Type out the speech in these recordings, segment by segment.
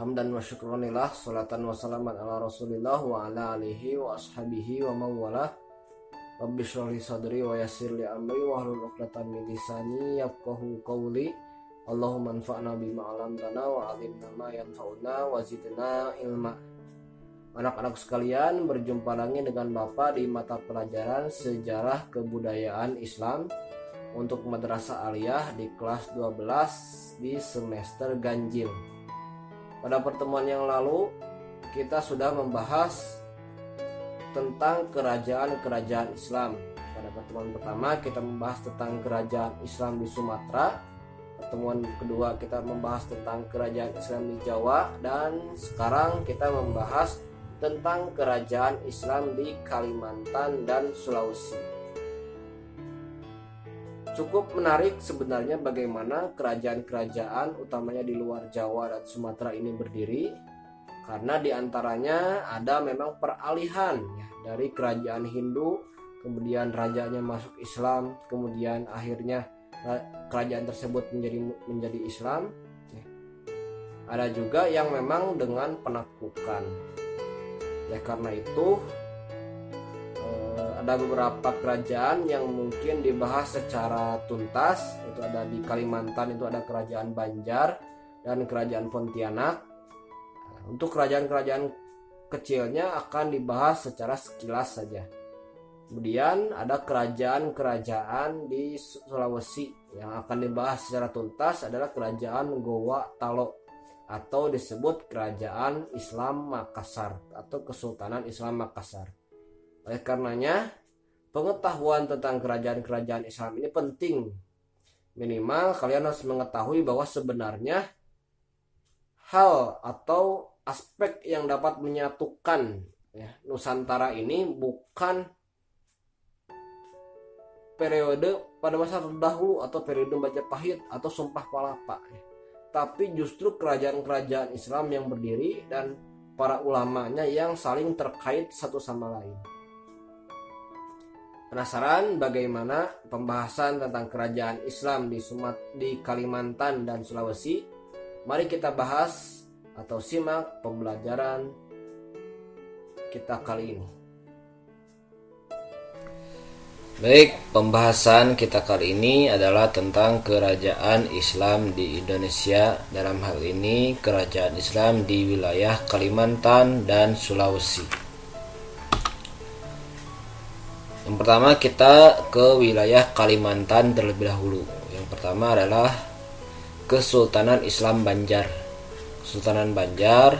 Hamdan wa syukronillah Salatan wa salaman ala rasulillah Wa ala alihi wa ashabihi wa mawala Rabbi syurli sadri wa yasir li amri Wa hlul uqdatan min lisani Yafqahu qawli. Allahumma anfa'na bima Wa alimna ma yanfa'una Wa zidna ilma. Anak-anak sekalian berjumpa lagi dengan Bapak di mata pelajaran Sejarah Kebudayaan Islam untuk Madrasah Aliyah di kelas 12 di semester ganjil. Pada pertemuan yang lalu kita sudah membahas tentang kerajaan-kerajaan Islam. Pada pertemuan pertama kita membahas tentang kerajaan Islam di Sumatera. Pertemuan kedua kita membahas tentang kerajaan Islam di Jawa dan sekarang kita membahas tentang kerajaan Islam di Kalimantan dan Sulawesi. Cukup menarik sebenarnya bagaimana kerajaan-kerajaan utamanya di luar Jawa dan Sumatera ini berdiri karena di antaranya ada memang peralihan ya, dari kerajaan Hindu kemudian rajanya masuk Islam kemudian akhirnya kerajaan tersebut menjadi menjadi Islam ya. ada juga yang memang dengan penaklukan ya karena itu ada beberapa kerajaan yang mungkin dibahas secara tuntas. Itu ada di Kalimantan itu ada kerajaan Banjar dan kerajaan Pontianak. Untuk kerajaan-kerajaan kecilnya akan dibahas secara sekilas saja. Kemudian ada kerajaan-kerajaan di Sulawesi yang akan dibahas secara tuntas adalah kerajaan Gowa Talo atau disebut kerajaan Islam Makassar atau Kesultanan Islam Makassar oleh karenanya, pengetahuan tentang kerajaan-kerajaan Islam ini penting. Minimal kalian harus mengetahui bahwa sebenarnya hal atau aspek yang dapat menyatukan ya, Nusantara ini bukan periode pada masa terdahulu atau periode Majapahit atau Sumpah Palapa ya. tapi justru kerajaan-kerajaan Islam yang berdiri dan para ulamanya yang saling terkait satu sama lain. Penasaran bagaimana pembahasan tentang kerajaan Islam di Sumat di Kalimantan dan Sulawesi? Mari kita bahas atau simak pembelajaran kita kali ini. Baik, pembahasan kita kali ini adalah tentang kerajaan Islam di Indonesia. Dalam hal ini, kerajaan Islam di wilayah Kalimantan dan Sulawesi. Yang pertama kita ke wilayah Kalimantan terlebih dahulu. Yang pertama adalah Kesultanan Islam Banjar. Kesultanan Banjar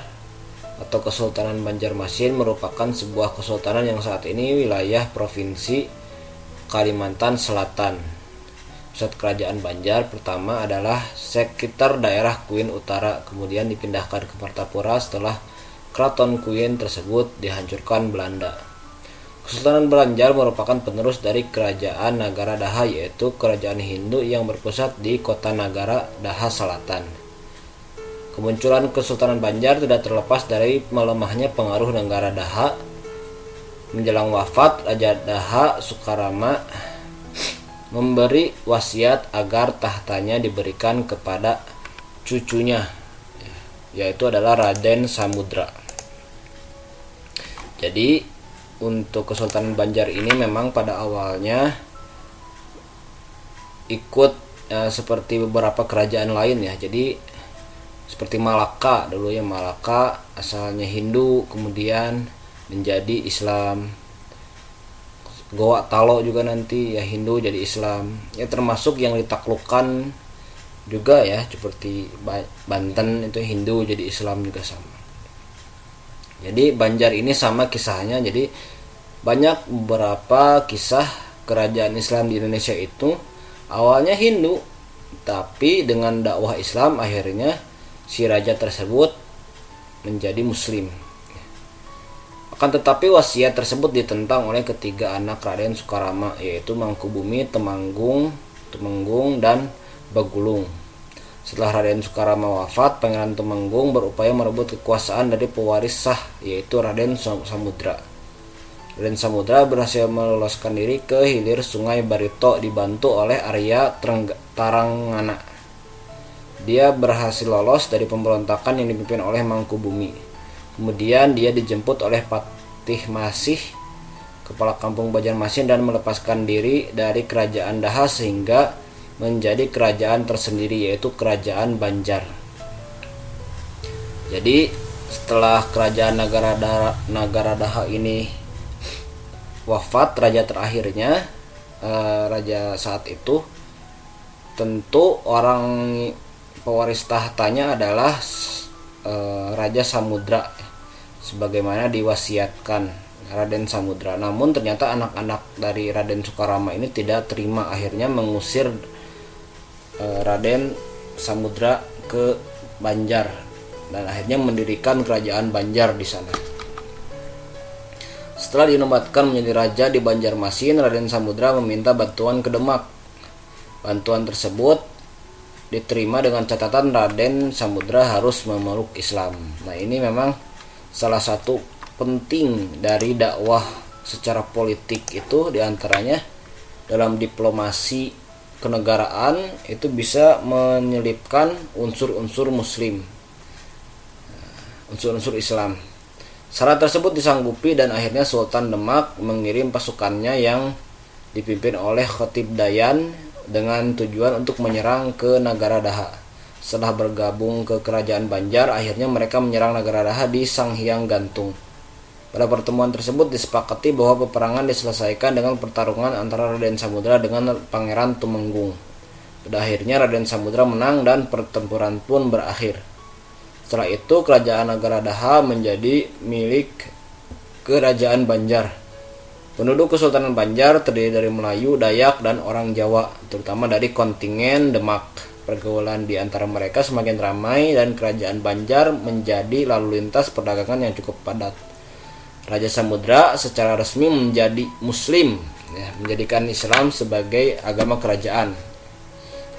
atau Kesultanan Banjarmasin merupakan sebuah kesultanan yang saat ini wilayah provinsi Kalimantan Selatan. Pusat kerajaan Banjar pertama adalah sekitar daerah Kuin Utara, kemudian dipindahkan ke Martapura setelah keraton Kuin tersebut dihancurkan Belanda. Kesultanan Banjar merupakan penerus dari kerajaan Nagara Daha yaitu kerajaan Hindu yang berpusat di kota Nagara Daha Selatan. Kemunculan Kesultanan Banjar tidak terlepas dari melemahnya pengaruh Nagara Daha. Menjelang wafat Raja Daha Sukarama memberi wasiat agar tahtanya diberikan kepada cucunya yaitu adalah Raden Samudra. Jadi untuk Kesultanan Banjar ini memang pada awalnya ikut eh, seperti beberapa kerajaan lain ya. Jadi seperti Malaka dulu ya Malaka asalnya Hindu kemudian menjadi Islam. Goa Talo juga nanti ya Hindu jadi Islam. Ya termasuk yang ditaklukkan juga ya seperti Banten itu Hindu jadi Islam juga sama. Jadi Banjar ini sama kisahnya. Jadi banyak beberapa kisah kerajaan Islam di Indonesia itu awalnya Hindu, tapi dengan dakwah Islam akhirnya si raja tersebut menjadi Muslim. Akan tetapi wasiat tersebut ditentang oleh ketiga anak Raden Sukarama yaitu Mangkubumi, Temanggung, Temenggung dan Bagulung. Setelah Raden Sukarama wafat, Pangeran Temenggung berupaya merebut kekuasaan dari pewaris sah yaitu Raden Samudra. Raden Samudra berhasil meloloskan diri ke hilir sungai Barito dibantu oleh Arya Tarangana. Dia berhasil lolos dari pemberontakan yang dipimpin oleh Mangkubumi. Kemudian dia dijemput oleh Patih Masih, kepala kampung Banjarmasin dan melepaskan diri dari kerajaan Daha sehingga menjadi kerajaan tersendiri yaitu kerajaan Banjar. Jadi setelah kerajaan negara negara Daha ini wafat raja terakhirnya eh, raja saat itu tentu orang pewaris tahtanya adalah eh, Raja Samudra sebagaimana diwasiatkan Raden Samudra. Namun ternyata anak-anak dari Raden Sukarama ini tidak terima akhirnya mengusir e, Raden Samudra ke Banjar dan akhirnya mendirikan kerajaan Banjar di sana. Setelah dinobatkan menjadi raja di Banjarmasin, Raden Samudra meminta bantuan ke Demak. Bantuan tersebut diterima dengan catatan Raden Samudra harus memeluk Islam. Nah, ini memang salah satu penting dari dakwah secara politik itu di antaranya dalam diplomasi kenegaraan itu bisa menyelipkan unsur-unsur muslim unsur-unsur Islam syarat tersebut disanggupi dan akhirnya Sultan Demak mengirim pasukannya yang dipimpin oleh Khatib Dayan dengan tujuan untuk menyerang ke negara Daha setelah bergabung ke kerajaan Banjar, akhirnya mereka menyerang negara Daha di Sanghyang Gantung. Pada pertemuan tersebut disepakati bahwa peperangan diselesaikan dengan pertarungan antara Raden Samudra dengan Pangeran Tumenggung. Pada akhirnya Raden Samudra menang dan pertempuran pun berakhir. Setelah itu kerajaan negara Daha menjadi milik kerajaan Banjar. Penduduk Kesultanan Banjar terdiri dari Melayu, Dayak, dan orang Jawa, terutama dari kontingen Demak. Pergaulan di antara mereka semakin ramai dan kerajaan Banjar menjadi lalu lintas perdagangan yang cukup padat. Raja Samudra secara resmi menjadi Muslim, ya, menjadikan Islam sebagai agama kerajaan.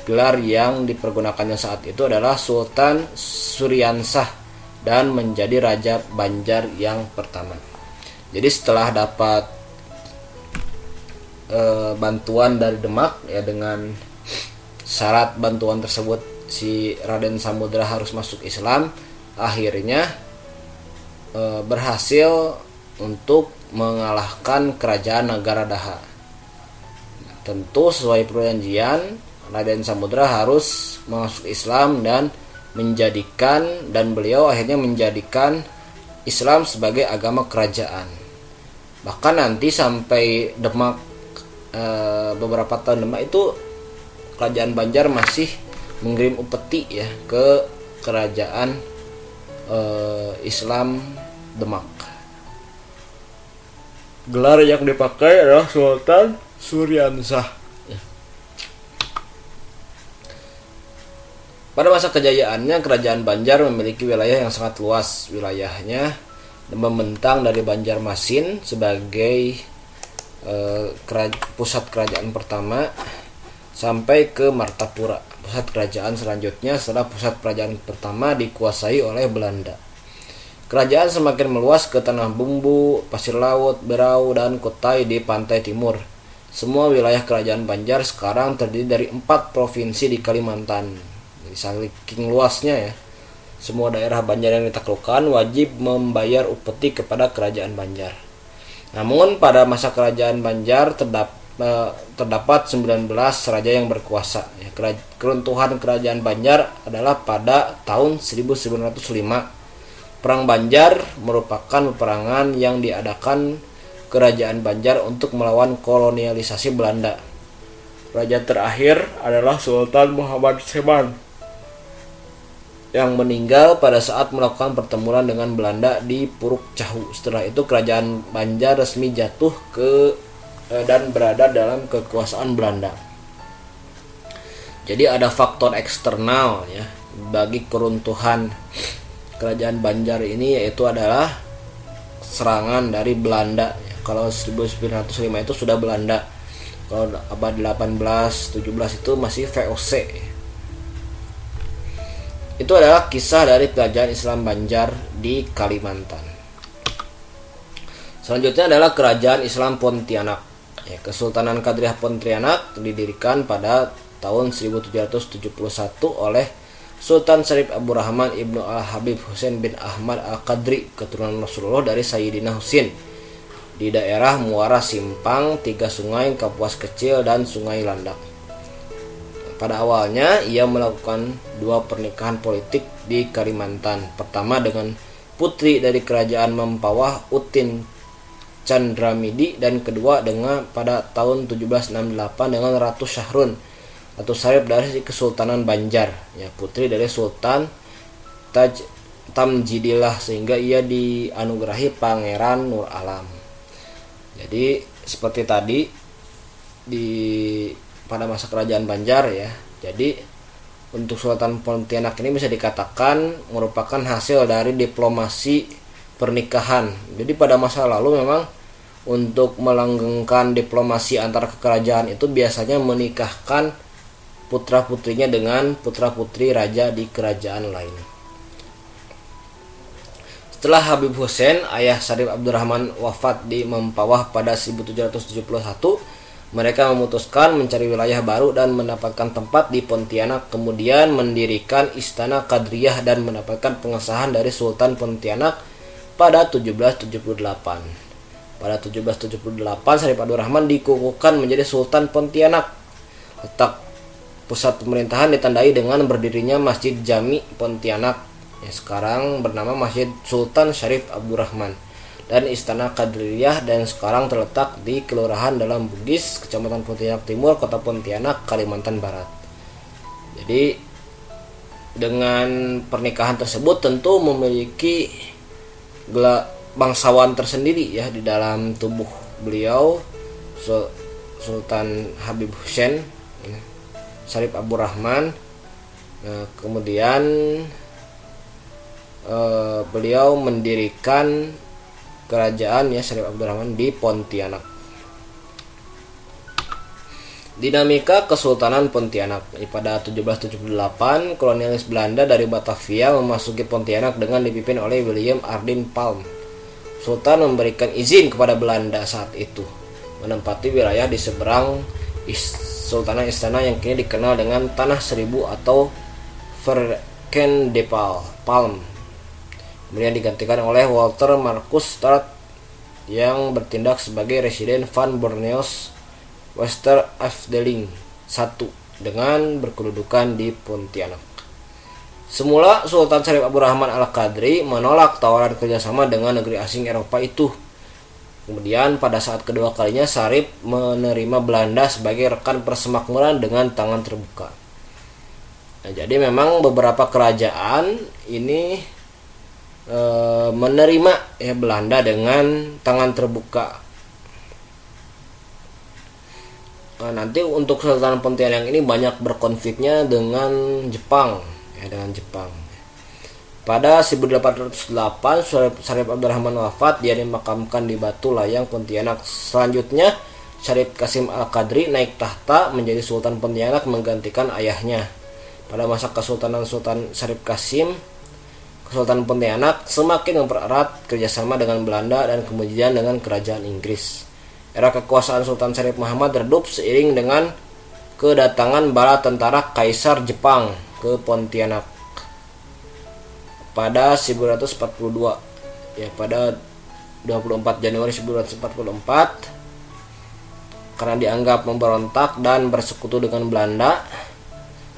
Gelar yang dipergunakannya saat itu adalah Sultan Suryansah dan menjadi Raja Banjar yang pertama. Jadi setelah dapat e, bantuan dari Demak ya dengan syarat bantuan tersebut si Raden Samudra harus masuk Islam akhirnya e, berhasil untuk mengalahkan kerajaan negara Daha tentu sesuai perjanjian Raden Samudra harus masuk Islam dan menjadikan dan beliau akhirnya menjadikan Islam sebagai agama kerajaan bahkan nanti sampai Demak e, beberapa tahun Demak itu kerajaan Banjar masih mengirim upeti ya ke kerajaan uh, Islam Demak. Gelar yang dipakai adalah Sultan Suryansah. Ya. Pada masa kejayaannya, kerajaan Banjar memiliki wilayah yang sangat luas. Wilayahnya membentang dari Banjarmasin sebagai uh, pusat kerajaan pertama sampai ke Martapura, pusat kerajaan selanjutnya setelah pusat kerajaan pertama dikuasai oleh Belanda. Kerajaan semakin meluas ke Tanah Bumbu, Pasir Laut, Berau, dan Kutai di pantai timur. Semua wilayah kerajaan Banjar sekarang terdiri dari empat provinsi di Kalimantan. Jadi saking luasnya ya. Semua daerah Banjar yang ditaklukkan wajib membayar upeti kepada kerajaan Banjar. Namun pada masa kerajaan Banjar terdapat Eh, terdapat 19 raja yang berkuasa. Ya, keruntuhan kerajaan Banjar adalah pada tahun 1905. Perang Banjar merupakan peperangan yang diadakan kerajaan Banjar untuk melawan kolonialisasi Belanda. Raja terakhir adalah Sultan Muhammad Seman yang meninggal pada saat melakukan pertempuran dengan Belanda di Puruk Cahu. Setelah itu kerajaan Banjar resmi jatuh ke Eh, dan berada dalam kekuasaan Belanda. Jadi ada faktor eksternal ya bagi keruntuhan kerajaan Banjar ini yaitu adalah serangan dari Belanda. Kalau 1905 itu sudah Belanda. Kalau abad 18 17 itu masih VOC itu adalah kisah dari kerajaan Islam Banjar di Kalimantan. Selanjutnya adalah kerajaan Islam Pontianak. Ya, Kesultanan Kadriah Pontianak didirikan pada tahun 1771 oleh Sultan Syarif Abu Rahman Ibnu Al-Habib Husain bin Ahmad Al-Qadri keturunan Rasulullah dari Sayyidina Husin di daerah Muara Simpang, Tiga Sungai, Kapuas Kecil, dan Sungai Landak. Pada awalnya ia melakukan dua pernikahan politik di Kalimantan. Pertama dengan putri dari kerajaan Mempawah Utin Chandramidi dan kedua dengan pada tahun 1768 dengan Ratu Syahrun atau Sarip dari Kesultanan Banjar. Ya putri dari Sultan Taj Tamjidillah sehingga ia dianugerahi Pangeran Nur Alam. Jadi seperti tadi di pada masa kerajaan Banjar ya. Jadi untuk Sultan Pontianak ini bisa dikatakan merupakan hasil dari diplomasi pernikahan. Jadi pada masa lalu memang untuk melanggengkan diplomasi antar kerajaan itu biasanya menikahkan putra-putrinya dengan putra-putri raja di kerajaan lain. Setelah Habib Hussein, ayah Syarif Abdurrahman wafat di Mempawah pada 1771, mereka memutuskan mencari wilayah baru dan mendapatkan tempat di Pontianak, kemudian mendirikan Istana Kadriyah dan mendapatkan pengesahan dari Sultan Pontianak pada 1778. Pada 1778, Syarif Abdurrahman dikukuhkan menjadi Sultan Pontianak. Letak pusat pemerintahan ditandai dengan berdirinya Masjid Jami Pontianak yang sekarang bernama Masjid Sultan Syarif Abdurrahman dan Istana Kadriyah dan sekarang terletak di Kelurahan Dalam Bugis, Kecamatan Pontianak Timur, Kota Pontianak, Kalimantan Barat. Jadi dengan pernikahan tersebut tentu memiliki bangsawan tersendiri ya di dalam tubuh beliau Sultan Habib Hussein Syarif Abu Rahman. Nah, kemudian eh, beliau mendirikan kerajaan ya Syarif Abdul Rahman di Pontianak. Dinamika Kesultanan Pontianak. Pada 1778 kolonialis Belanda dari Batavia memasuki Pontianak dengan dipimpin oleh William Ardin Palm. Sultan memberikan izin kepada Belanda saat itu menempati wilayah di seberang Sultanah Istana yang kini dikenal dengan Tanah Seribu atau Verkendepal Palm. Kemudian digantikan oleh Walter Marcus Start yang bertindak sebagai residen Van Borneos Wester Afdeling 1 dengan berkedudukan di Pontianak. Semula Sultan Syarif Abdurrahman Al-Qadri menolak tawaran kerjasama dengan negeri asing Eropa itu Kemudian pada saat kedua kalinya Sarip menerima Belanda sebagai rekan persemakmuran dengan tangan terbuka. Nah, jadi memang beberapa kerajaan ini e, menerima ya Belanda dengan tangan terbuka. Nah, nanti untuk Sultan Pontianak ini banyak berkonfliknya dengan Jepang ya dengan Jepang. Pada 1808, Syarif Abdurrahman wafat, dia dimakamkan di Batu Layang, Pontianak. Selanjutnya, Syarif Kasim Al-Qadri naik tahta menjadi Sultan Pontianak menggantikan ayahnya. Pada masa Kesultanan Sultan Syarif Kasim, Kesultanan Pontianak semakin mempererat kerjasama dengan Belanda dan kemudian dengan Kerajaan Inggris. Era kekuasaan Sultan Syarif Muhammad redup seiring dengan kedatangan bala tentara Kaisar Jepang ke Pontianak pada 1942 ya pada 24 Januari 1944 karena dianggap memberontak dan bersekutu dengan Belanda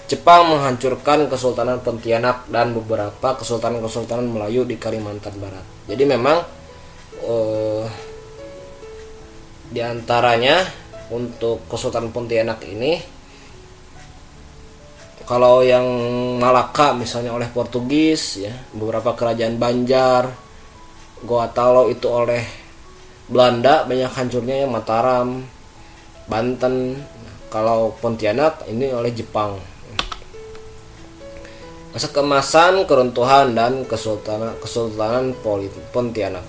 Jepang menghancurkan Kesultanan Pontianak dan beberapa kesultanan-kesultanan Melayu di Kalimantan Barat. Jadi memang eh, di antaranya untuk Kesultanan Pontianak ini kalau yang Malaka misalnya oleh Portugis ya beberapa kerajaan Banjar Goatalo itu oleh Belanda banyak hancurnya ya Mataram Banten. Kalau Pontianak ini oleh Jepang. Masa kemasan keruntuhan dan kesultanan kesultanan Pontianak.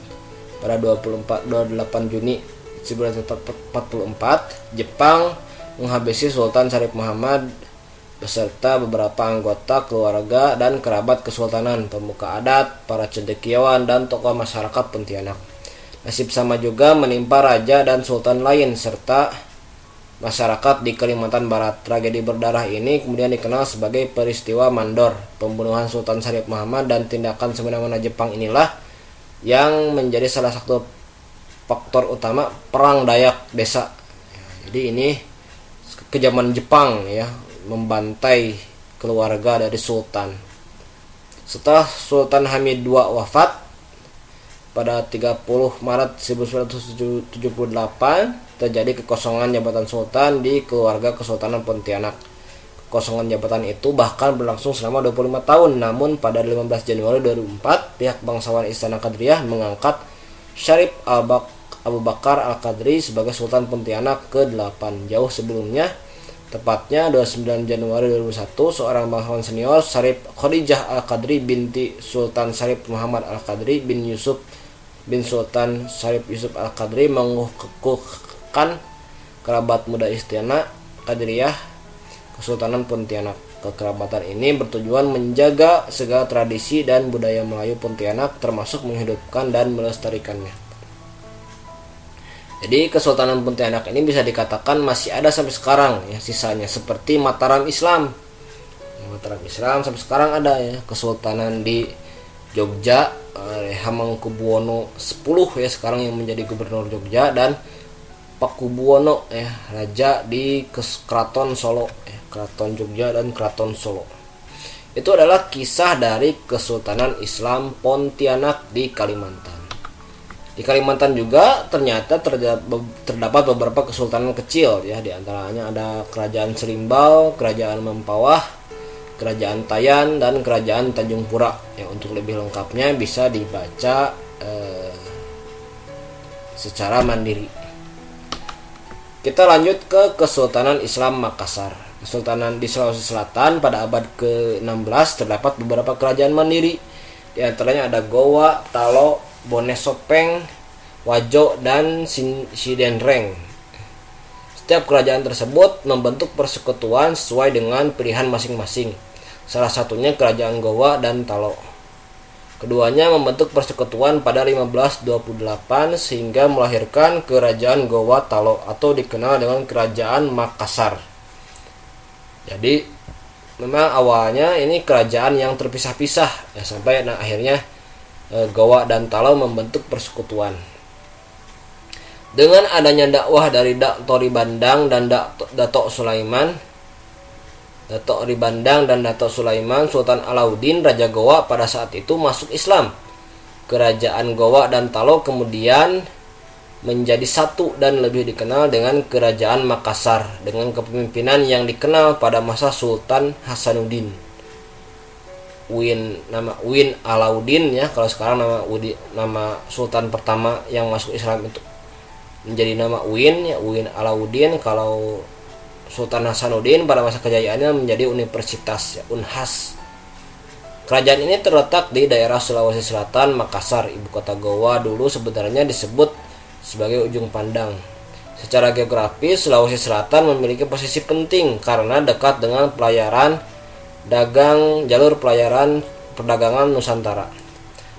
Pada 24 28 Juni 1944 Jepang menghabisi Sultan Syarif Muhammad beserta beberapa anggota keluarga dan kerabat kesultanan, pemuka adat, para cendekiawan dan tokoh masyarakat Pontianak. Nasib sama juga menimpa raja dan sultan lain serta masyarakat di Kalimantan Barat. Tragedi berdarah ini kemudian dikenal sebagai peristiwa Mandor, pembunuhan Sultan Syarif Muhammad dan tindakan semena-mena Jepang inilah yang menjadi salah satu faktor utama perang Dayak desa. Jadi ini kejaman Jepang ya membantai keluarga dari sultan. Setelah Sultan Hamid II wafat pada 30 Maret 1978 terjadi kekosongan jabatan sultan di keluarga Kesultanan Pontianak. Kekosongan jabatan itu bahkan berlangsung selama 25 tahun. Namun pada 15 Januari 2004 pihak bangsawan Istana Kadriah mengangkat Syarif Abu Bakar Al-Qadri sebagai Sultan Pontianak ke-8. Jauh sebelumnya Tepatnya 29 Januari 2001, seorang bangsawan senior Sarip Khadijah Al-Qadri binti Sultan Sarip Muhammad Al-Qadri bin Yusuf bin Sultan Sarip Yusuf Al-Qadri mengukuhkan kerabat muda Istiana Qadriyah Kesultanan Pontianak. Kekerabatan ini bertujuan menjaga segala tradisi dan budaya Melayu Pontianak termasuk menghidupkan dan melestarikannya. Jadi Kesultanan Pontianak ini bisa dikatakan masih ada sampai sekarang ya sisanya seperti Mataram Islam. Mataram Islam sampai sekarang ada ya Kesultanan di Jogja eh, Hamengkubuwono 10 ya sekarang yang menjadi gubernur Jogja dan Pakubuwono ya raja di Keraton Solo ya, Keraton Jogja dan Keraton Solo. Itu adalah kisah dari Kesultanan Islam Pontianak di Kalimantan. Di Kalimantan juga ternyata terdapat beberapa kesultanan kecil ya di antaranya ada Kerajaan Serimbau, Kerajaan Mempawah, Kerajaan Tayan dan Kerajaan Tanjung Pura. Ya untuk lebih lengkapnya bisa dibaca eh, secara mandiri. Kita lanjut ke Kesultanan Islam Makassar. Kesultanan di Sulawesi Selatan pada abad ke-16 terdapat beberapa kerajaan mandiri. Di antaranya ada Goa, Talo, Bonesopeng, Wajo, dan Sidenreng. Setiap kerajaan tersebut membentuk persekutuan sesuai dengan pilihan masing-masing. Salah satunya kerajaan Gowa dan Talo. Keduanya membentuk persekutuan pada 1528 sehingga melahirkan kerajaan Gowa Talo atau dikenal dengan kerajaan Makassar. Jadi memang awalnya ini kerajaan yang terpisah-pisah ya sampai nah, akhirnya Gowa dan Talau membentuk persekutuan. Dengan adanya dakwah dari Tori Bandang dan Dato Sulaiman, Dato Ribandang dan Dato Sulaiman, Sultan Alauddin Raja Gowa pada saat itu masuk Islam. Kerajaan Gowa dan Talau kemudian menjadi satu dan lebih dikenal dengan Kerajaan Makassar dengan kepemimpinan yang dikenal pada masa Sultan Hasanuddin. Win nama Win Alauddin ya. Kalau sekarang nama Udi, nama Sultan pertama yang masuk Islam itu menjadi nama Win ya Win Alauddin kalau Sultan Hasanuddin pada masa kejayaannya menjadi universitas ya Unhas. Kerajaan ini terletak di daerah Sulawesi Selatan, Makassar, ibu kota Goa. Dulu sebenarnya disebut sebagai ujung pandang. Secara geografis, Sulawesi Selatan memiliki posisi penting karena dekat dengan pelayaran dagang jalur pelayaran perdagangan Nusantara.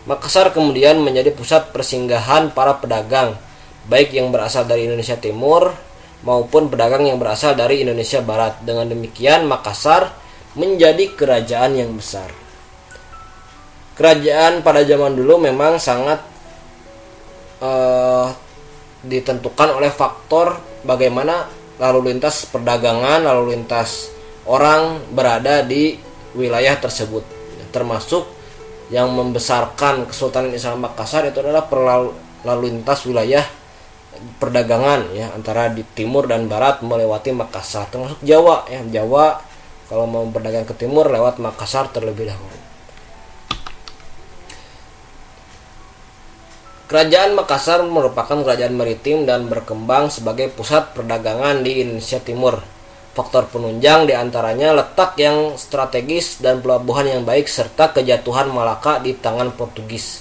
Makassar kemudian menjadi pusat persinggahan para pedagang, baik yang berasal dari Indonesia Timur maupun pedagang yang berasal dari Indonesia Barat. Dengan demikian, Makassar menjadi kerajaan yang besar. Kerajaan pada zaman dulu memang sangat uh, ditentukan oleh faktor bagaimana lalu lintas perdagangan, lalu lintas orang berada di wilayah tersebut. Termasuk yang membesarkan Kesultanan Islam Makassar itu adalah lalu lintas wilayah perdagangan ya antara di timur dan barat melewati Makassar termasuk Jawa ya. Jawa kalau mau berdagang ke timur lewat Makassar terlebih dahulu. Kerajaan Makassar merupakan kerajaan maritim dan berkembang sebagai pusat perdagangan di Indonesia Timur Faktor penunjang di antaranya letak yang strategis dan pelabuhan yang baik serta kejatuhan Malaka di tangan Portugis.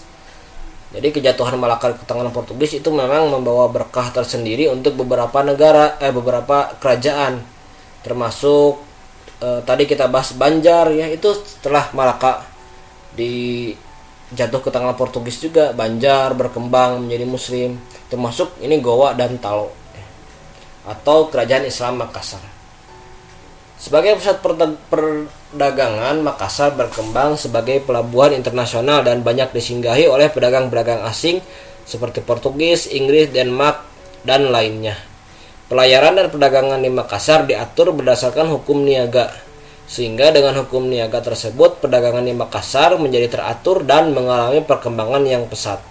Jadi kejatuhan Malaka ke tangan Portugis itu memang membawa berkah tersendiri untuk beberapa negara eh beberapa kerajaan termasuk eh, tadi kita bahas Banjar ya itu setelah Malaka di jatuh ke tangan Portugis juga Banjar berkembang menjadi muslim termasuk ini Goa dan Talo atau kerajaan Islam Makassar. Sebagai pusat perdagangan, Makassar berkembang sebagai pelabuhan internasional dan banyak disinggahi oleh pedagang-pedagang asing seperti Portugis, Inggris, Denmark, dan lainnya. Pelayaran dan perdagangan di Makassar diatur berdasarkan hukum niaga, sehingga dengan hukum niaga tersebut perdagangan di Makassar menjadi teratur dan mengalami perkembangan yang pesat.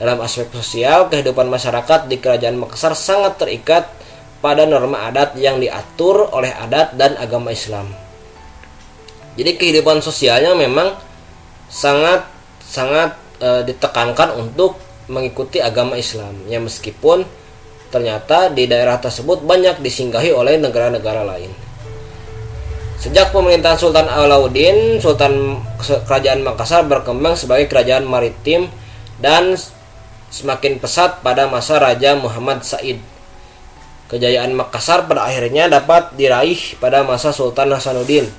Dalam aspek sosial, kehidupan masyarakat di Kerajaan Makassar sangat terikat pada norma adat yang diatur oleh adat dan agama Islam. Jadi kehidupan sosialnya memang sangat sangat e, ditekankan untuk mengikuti agama Islam. Ya meskipun ternyata di daerah tersebut banyak disinggahi oleh negara-negara lain. Sejak pemerintahan Sultan Alauddin, Sultan Kerajaan Makassar berkembang sebagai kerajaan maritim dan semakin pesat pada masa Raja Muhammad Said Kejayaan Makassar pada akhirnya dapat diraih pada masa Sultan Hasanuddin.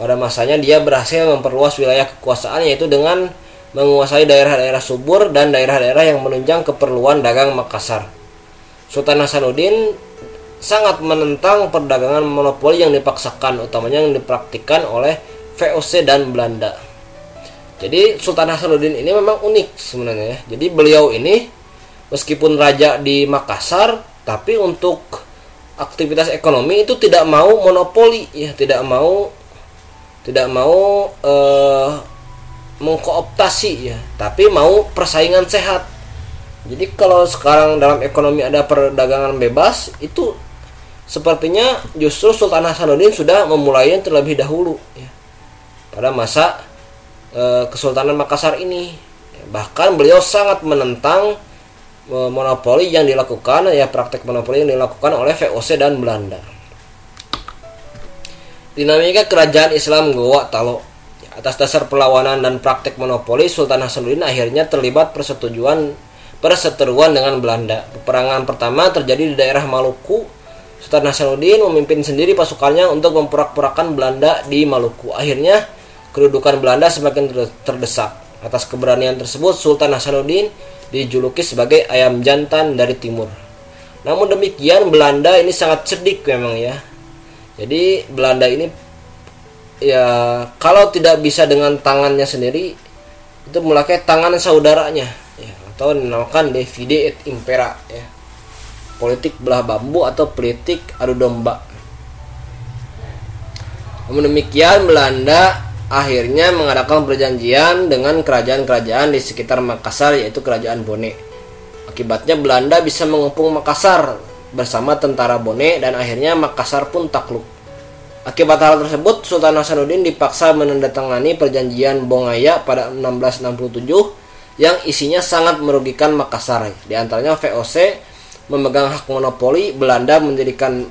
Pada masanya dia berhasil memperluas wilayah kekuasaan yaitu dengan menguasai daerah-daerah subur dan daerah-daerah yang menunjang keperluan dagang Makassar. Sultan Hasanuddin sangat menentang perdagangan monopoli yang dipaksakan, utamanya yang dipraktikkan oleh VOC dan Belanda. Jadi Sultan Hasanuddin ini memang unik sebenarnya. Ya. Jadi beliau ini meskipun raja di Makassar tapi untuk aktivitas ekonomi itu tidak mau monopoli. Ya tidak mau tidak mau uh, mengkooptasi ya. Tapi mau persaingan sehat. Jadi kalau sekarang dalam ekonomi ada perdagangan bebas itu sepertinya justru Sultan Hasanuddin sudah memulai terlebih dahulu ya. Pada masa uh, Kesultanan Makassar ini. Bahkan beliau sangat menentang monopoli yang dilakukan ya praktek monopoli yang dilakukan oleh VOC dan Belanda. Dinamika kerajaan Islam Goa Talo atas dasar perlawanan dan praktek monopoli Sultan Hasanuddin akhirnya terlibat persetujuan perseteruan dengan Belanda. Peperangan pertama terjadi di daerah Maluku. Sultan Hasanuddin memimpin sendiri pasukannya untuk memperak-perakan Belanda di Maluku. Akhirnya kedudukan Belanda semakin terdesak. Atas keberanian tersebut Sultan Hasanuddin dijuluki sebagai ayam jantan dari timur. Namun demikian Belanda ini sangat cerdik memang ya. Jadi Belanda ini ya kalau tidak bisa dengan tangannya sendiri itu memakai tangan saudaranya ya atau dinamakan divide et impera ya. Politik belah bambu atau politik adu domba. Namun demikian Belanda akhirnya mengadakan perjanjian dengan kerajaan-kerajaan di sekitar Makassar yaitu kerajaan Bone. Akibatnya Belanda bisa mengepung Makassar bersama tentara Bone dan akhirnya Makassar pun takluk. Akibat hal tersebut, Sultan Hasanuddin dipaksa menandatangani perjanjian Bongaya pada 1667 yang isinya sangat merugikan Makassar. Di antaranya VOC memegang hak monopoli, Belanda mendirikan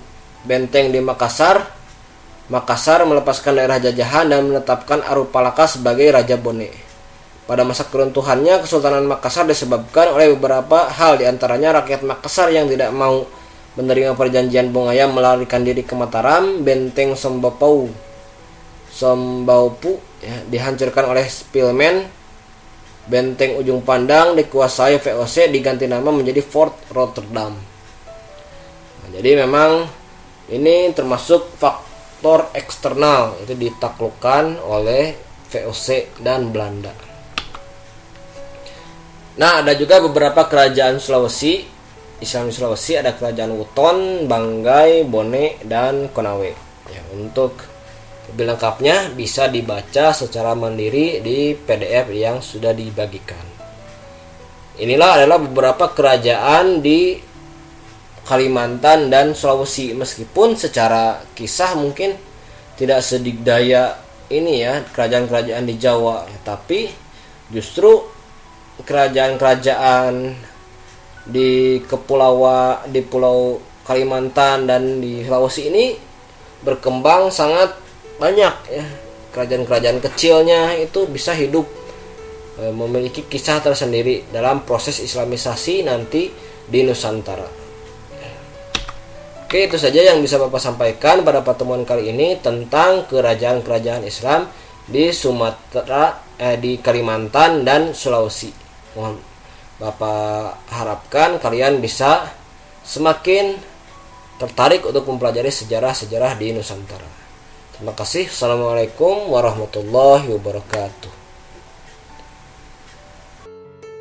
benteng di Makassar, Makassar melepaskan daerah jajahan dan menetapkan Arupalaka sebagai Raja Bone. Pada masa keruntuhannya, Kesultanan Makassar disebabkan oleh beberapa hal di antaranya rakyat Makassar yang tidak mau menerima perjanjian Bongaya melarikan diri ke Mataram, benteng Sombapau, Sombaupu ya, dihancurkan oleh Spilman, benteng ujung pandang dikuasai VOC diganti nama menjadi Fort Rotterdam. Nah, jadi memang ini termasuk faktor faktor eksternal itu ditaklukkan oleh VOC dan Belanda. Nah, ada juga beberapa kerajaan Sulawesi. Islam Sulawesi ada kerajaan Wuton, Banggai, Bone, dan Konawe. Ya, untuk lebih lengkapnya bisa dibaca secara mandiri di PDF yang sudah dibagikan. Inilah adalah beberapa kerajaan di Kalimantan dan Sulawesi. Meskipun secara kisah mungkin tidak sedikdaya ini ya kerajaan-kerajaan di Jawa. Ya, tapi justru kerajaan-kerajaan di kepulauan di Pulau Kalimantan dan di Sulawesi ini berkembang sangat banyak ya. Kerajaan-kerajaan kecilnya itu bisa hidup e, memiliki kisah tersendiri dalam proses islamisasi nanti di Nusantara. Oke, itu saja yang bisa Bapak sampaikan pada pertemuan kali ini tentang kerajaan-kerajaan Islam di Sumatera, eh, di Kalimantan dan Sulawesi. Mohon Bapak harapkan kalian bisa semakin tertarik untuk mempelajari sejarah-sejarah di Nusantara. Terima kasih. Assalamualaikum warahmatullahi wabarakatuh.